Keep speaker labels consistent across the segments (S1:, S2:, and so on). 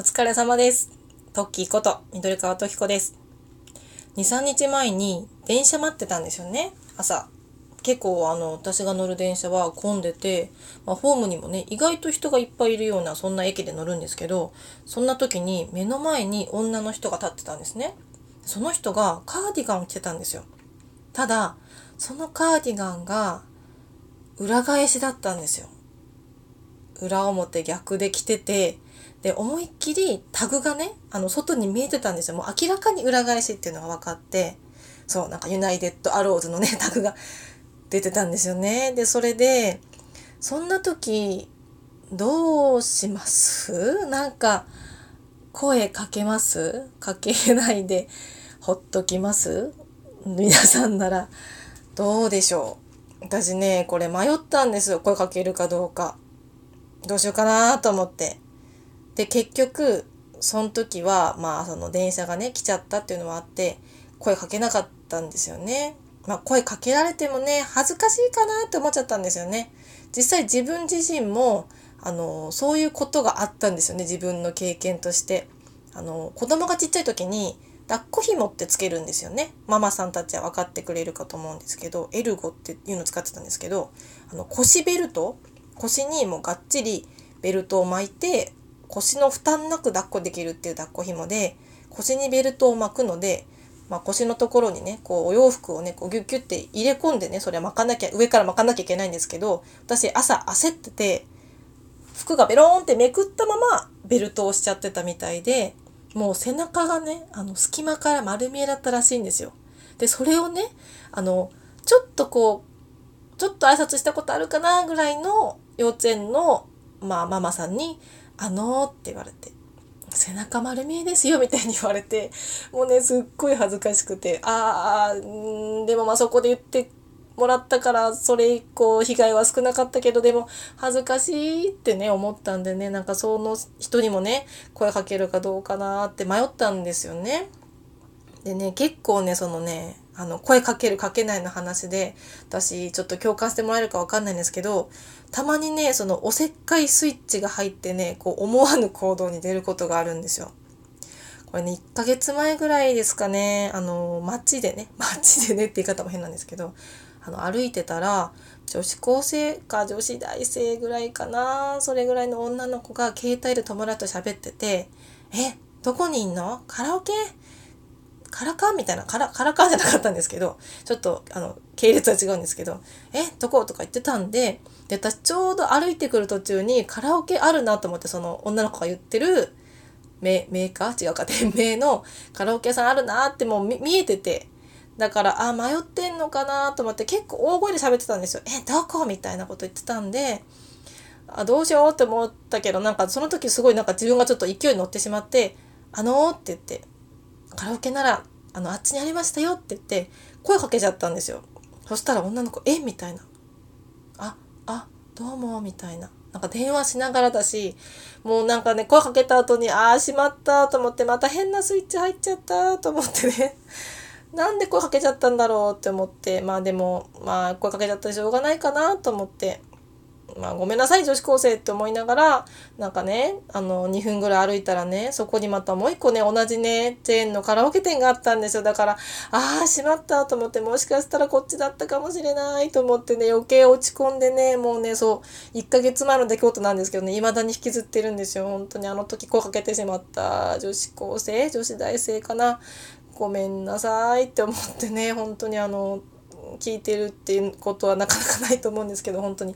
S1: お疲れ様です。トッキーこと、緑川トキコです。2、3日前に電車待ってたんですよね、朝。結構あの、私が乗る電車は混んでて、まあ、ホームにもね、意外と人がいっぱいいるような、そんな駅で乗るんですけど、そんな時に目の前に女の人が立ってたんですね。その人がカーディガンを着てたんですよ。ただ、そのカーディガンが裏返しだったんですよ。裏表逆で着てて、で、思いっきりタグがね、あの、外に見えてたんですよ。もう明らかに裏返しっていうのが分かって、そう、なんかユナイテッドアローズのね、タグが出てたんですよね。で、それで、そんな時、どうします？なんか、声かけます？かけないで、ほっときます？皆さんなら、どうでしょう？私ね、これ迷ったんですよ。声かけるかどうか。どうしようかなと思って。で、結局、その時は、まあ、その電車がね、来ちゃったっていうのもあって、声かけなかったんですよね。まあ、声かけられてもね、恥ずかしいかなって思っちゃったんですよね。実際自分自身も、あの、そういうことがあったんですよね。自分の経験として。あの、子供がちっちゃい時に、抱っこ紐ってつけるんですよね。ママさんたちは分かってくれるかと思うんですけど、エルゴっていうのを使ってたんですけど、あの、腰ベルト？腰にもうがっちりベルトを巻いて、腰の負担なく抱っこできるっていう抱っこ紐で、腰にベルトを巻くので、まあ、腰のところにね、こうお洋服をね、こうギュッギュッて入れ込んでね、それは巻かなきゃ、上から巻かなきゃいけないんですけど、私朝焦ってて、服がベローンってめくったままベルトをしちゃってたみたいで、もう背中がね、あの隙間から丸見えだったらしいんですよ。で、それをね、あの、ちょっとこう、ちょっと挨拶したことあるかなぐらいの幼稚園の、まあ、ママさんに、あのーって言われて、背中丸見えですよみたいに言われて、もうね、すっごい恥ずかしくて、あー、でもまあそこで言ってもらったから、それ以降被害は少なかったけど、でも恥ずかしいってね、思ったんでね、なんかその人にもね、声かけるかどうかなって迷ったんですよね。でね、結構ね、そのね、あの、声かけるかけないの話で、私、ちょっと共感してもらえるかわかんないんですけど、たまにね、その、おせっかいスイッチが入ってね、こう、思わぬ行動に出ることがあるんですよ。これね、1ヶ月前ぐらいですかね、あの、街でね、街でねって言い方も変なんですけど、あの、歩いてたら、女子高生か女子大生ぐらいかな、それぐらいの女の子が携帯で友達と喋ってて、え、どこにいんの？カラオケ？カラカンみたいな、カラ、カラカンじゃなかったんですけど、ちょっと、あの、系列は違うんですけど、え、どこ？とか言ってたんで、で、私ちょうど歩いてくる途中にカラオケあるなと思って、その女の子が言ってる、メメーカー？違うか、店 名のカラオケ屋さんあるなってもう見えてて、だから、あ、迷ってんのかなと思って結構大声で喋ってたんですよ。え、どこ？みたいなこと言ってたんで、あ、どうしようって思ったけど、なんかその時すごいなんか自分がちょっと勢いに乗ってしまって、あのーって言って、カラオケなら、あの、あっちにありましたよって言って、声かけちゃったんですよ。そしたら女の子、え？みたいな。あ、あ、どうも、みたいな。なんか電話しながらだし、もうなんかね、声かけた後に、ああ、しまったと思って、また変なスイッチ入っちゃったと思ってね。なんで声かけちゃったんだろうって思って、まあでも、まあ声かけちゃったらしょうがないかなと思って、まあごめんなさい女子高生って思いながら、なんかね、あの2分ぐらい歩いたらね、そこにまたもう一個ね、同じね、チェーンのカラオケ店があったんですよ。だから、ああ、しまったと思って、もしかしたらこっちだったかもしれないと思ってね、余計落ち込んでね、もうね、そう、1ヶ月前の出来事なんですけどね、未だに引きずってるんですよ。本当にあの時声かけてしまった女子高生、女子大生かな。ごめんなさいって思ってね、本当にあの、聞いてるっていうことはなかなかないと思うんですけど、本当に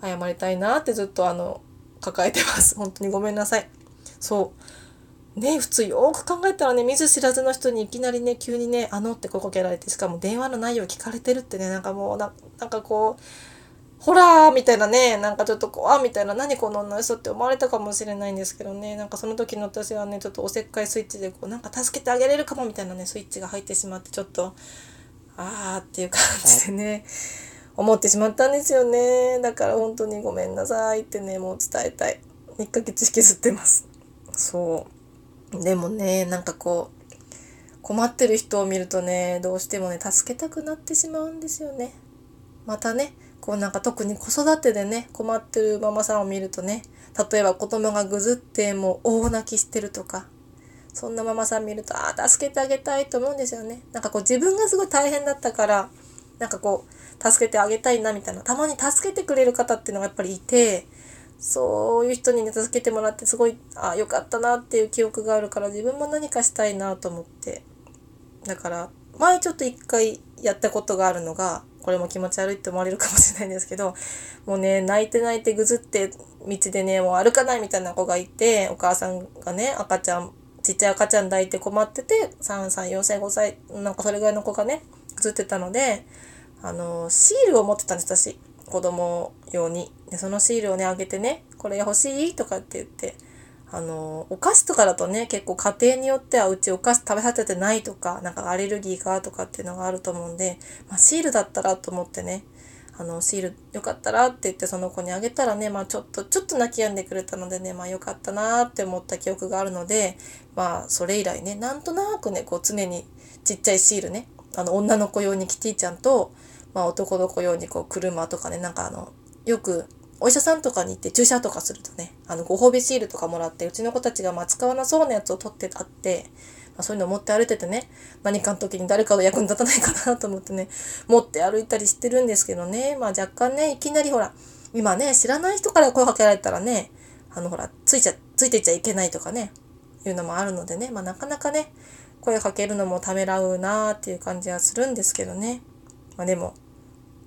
S1: 謝りたいなってずっとあの、抱えてます。本当にごめんなさい。そう。ね普通よく考えたらね、見ず知らずの人にいきなりね、急にね、あのって声かけられて、しかも電話の内容聞かれてるってね、なんかもうな、なんかこう、ホラーみたいなね、なんかちょっと怖みたいな、何この女の人って思われたかもしれないんですけどね、なんかその時の私はね、ちょっとおせっかいスイッチで、こう、なんか助けてあげれるかもみたいなね、スイッチが入ってしまって、ちょっと、あーっていう感じでね、思ってしまったんですよね。だから本当にごめんなさいってね、もう伝えたい。1ヶ月引きずってます。そう。でもね、なんかこう、困ってる人を見るとね、どうしてもね、助けたくなってしまうんですよね。またね、こうなんか特に子育てでね困ってるママさんを見るとね例えば子供がぐずってもう大泣きしてるとかそんなママさん見るとああ助けてあげたいと思うんですよねなんかこう自分がすごい大変だったからなんかこう助けてあげたいなみたいな。たまに助けてくれる方っていうのがやっぱりいてそういう人にね助けてもらってすごいああよかったなっていう記憶があるから自分も何かしたいなと思って。だから前ちょっと一回やったことがあるのがこれも気持ち悪いって思われるかもしれないんですけどもうね泣いて泣いてぐずって道でねもう歩かないみたいな子がいてお母さんがね赤ちゃんちっちゃい赤ちゃん抱いて困ってて3歳4歳5歳なんかそれぐらいの子がねぐずってたのであのシールを持ってたんです私。子供用に。でそのシールをねあげてねこれ欲しい？とかって言ってあのお菓子とかだとね結構家庭によってはうちお菓子食べさせてないとかなんかアレルギーがとかっていうのがあると思うんで、まあ、シールだったらと思ってねあのシールよかったらって言ってその子にあげたらねまあちょっとちょっと泣き止んでくれたのでねまあよかったなって思った記憶があるのでまあそれ以来ねなんとなくねこう常にちっちゃいシールねあの女の子用にキティちゃんと、まあ、男の子用にこう車とかねなんかあのよくお医者さんとかに行って注射とかするとね、あの、ご褒美シールとかもらって、うちの子たちがまあ使わなそうなやつを取ってあって、まあ、そういうの持って歩いててね、何かの時に誰かの役に立たないかなと思ってね、持って歩いたりしてるんですけどね、まあ若干ね、いきなりほら、今ね、知らない人から声かけられたらね、あのほら、ついちゃ、ついていっちゃいけないとかね、いうのもあるのでね、まあなかなかね、声かけるのもためらうなーっていう感じはするんですけどね。まあでも、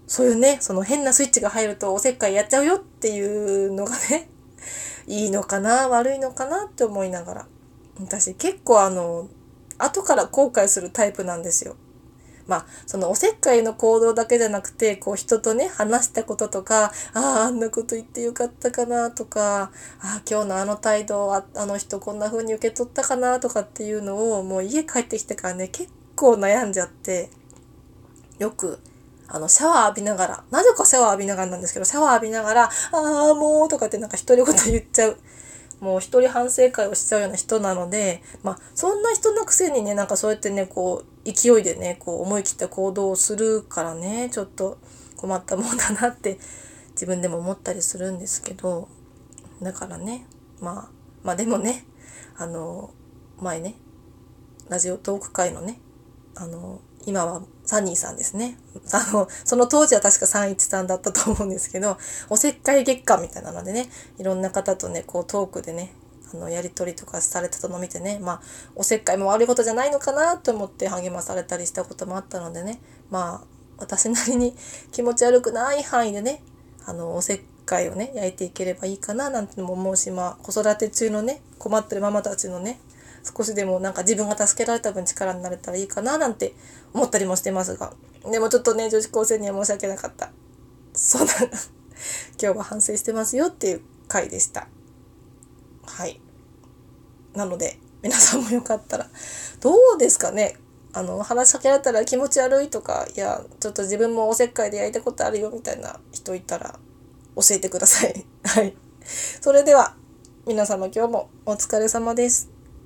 S1: そういうね、その変なスイッチが入るとおせっかいやっちゃうよっていうのがね、いいのかな、悪いのかなって思いながら。私結構あの、後から後悔するタイプなんですよ。まあ、そのおせっかいの行動だけじゃなくて、こう人とね、話したこととか、ああ、あんなこと言ってよかったかなとか、ああ、今日のあの態度あ、あの人こんな風に受け取ったかなとかっていうのを、もう家帰ってきてからね、結構悩んじゃって、よくあの、シャワー浴びながら、なぜかシャワー浴びながらなんですけど、シャワー浴びながら、ああ、もう、とかってなんか独り言言っちゃう。もう一人反省会をしちゃうような人なので、まあ、そんな人のくせにね、なんかそうやってね、こう、勢いでね、こう、思い切った行動をするからね、ちょっと困ったもんだなって自分でも思ったりするんですけど、だからね、まあ、まあでもね、あの、前ね、ラジオトーク会のね、あの、今はサニーさんですね。あの、その当時は確か313だったと思うんですけど、おせっかい月間みたいなのでね、いろんな方とね、こうトークでね、あの、やりとりとかされてたのを見てね、まあ、おせっかいも悪いことじゃないのかなと思って励まされたりしたこともあったのでね、まあ、私なりに気持ち悪くない範囲でね、あの、おせっかいをね、焼いていければいいかななんてのも思うし、まあ、子育て中のね、困ってるママたちのね、少しでもなんか自分が助けられた分力になれたらいいかななんて思ったりもしてますが。でもちょっとね、女子高生には申し訳なかった。そうな、今日は反省してますよっていう回でした。はい。なので、皆さんもよかったら、どうですかね？あの、話しかけられたら気持ち悪いとか、いや、ちょっと自分もおせっかいで焼いたことあるよみたいな人いたら教えてください。はい。それでは、皆様今日もお疲れ様です。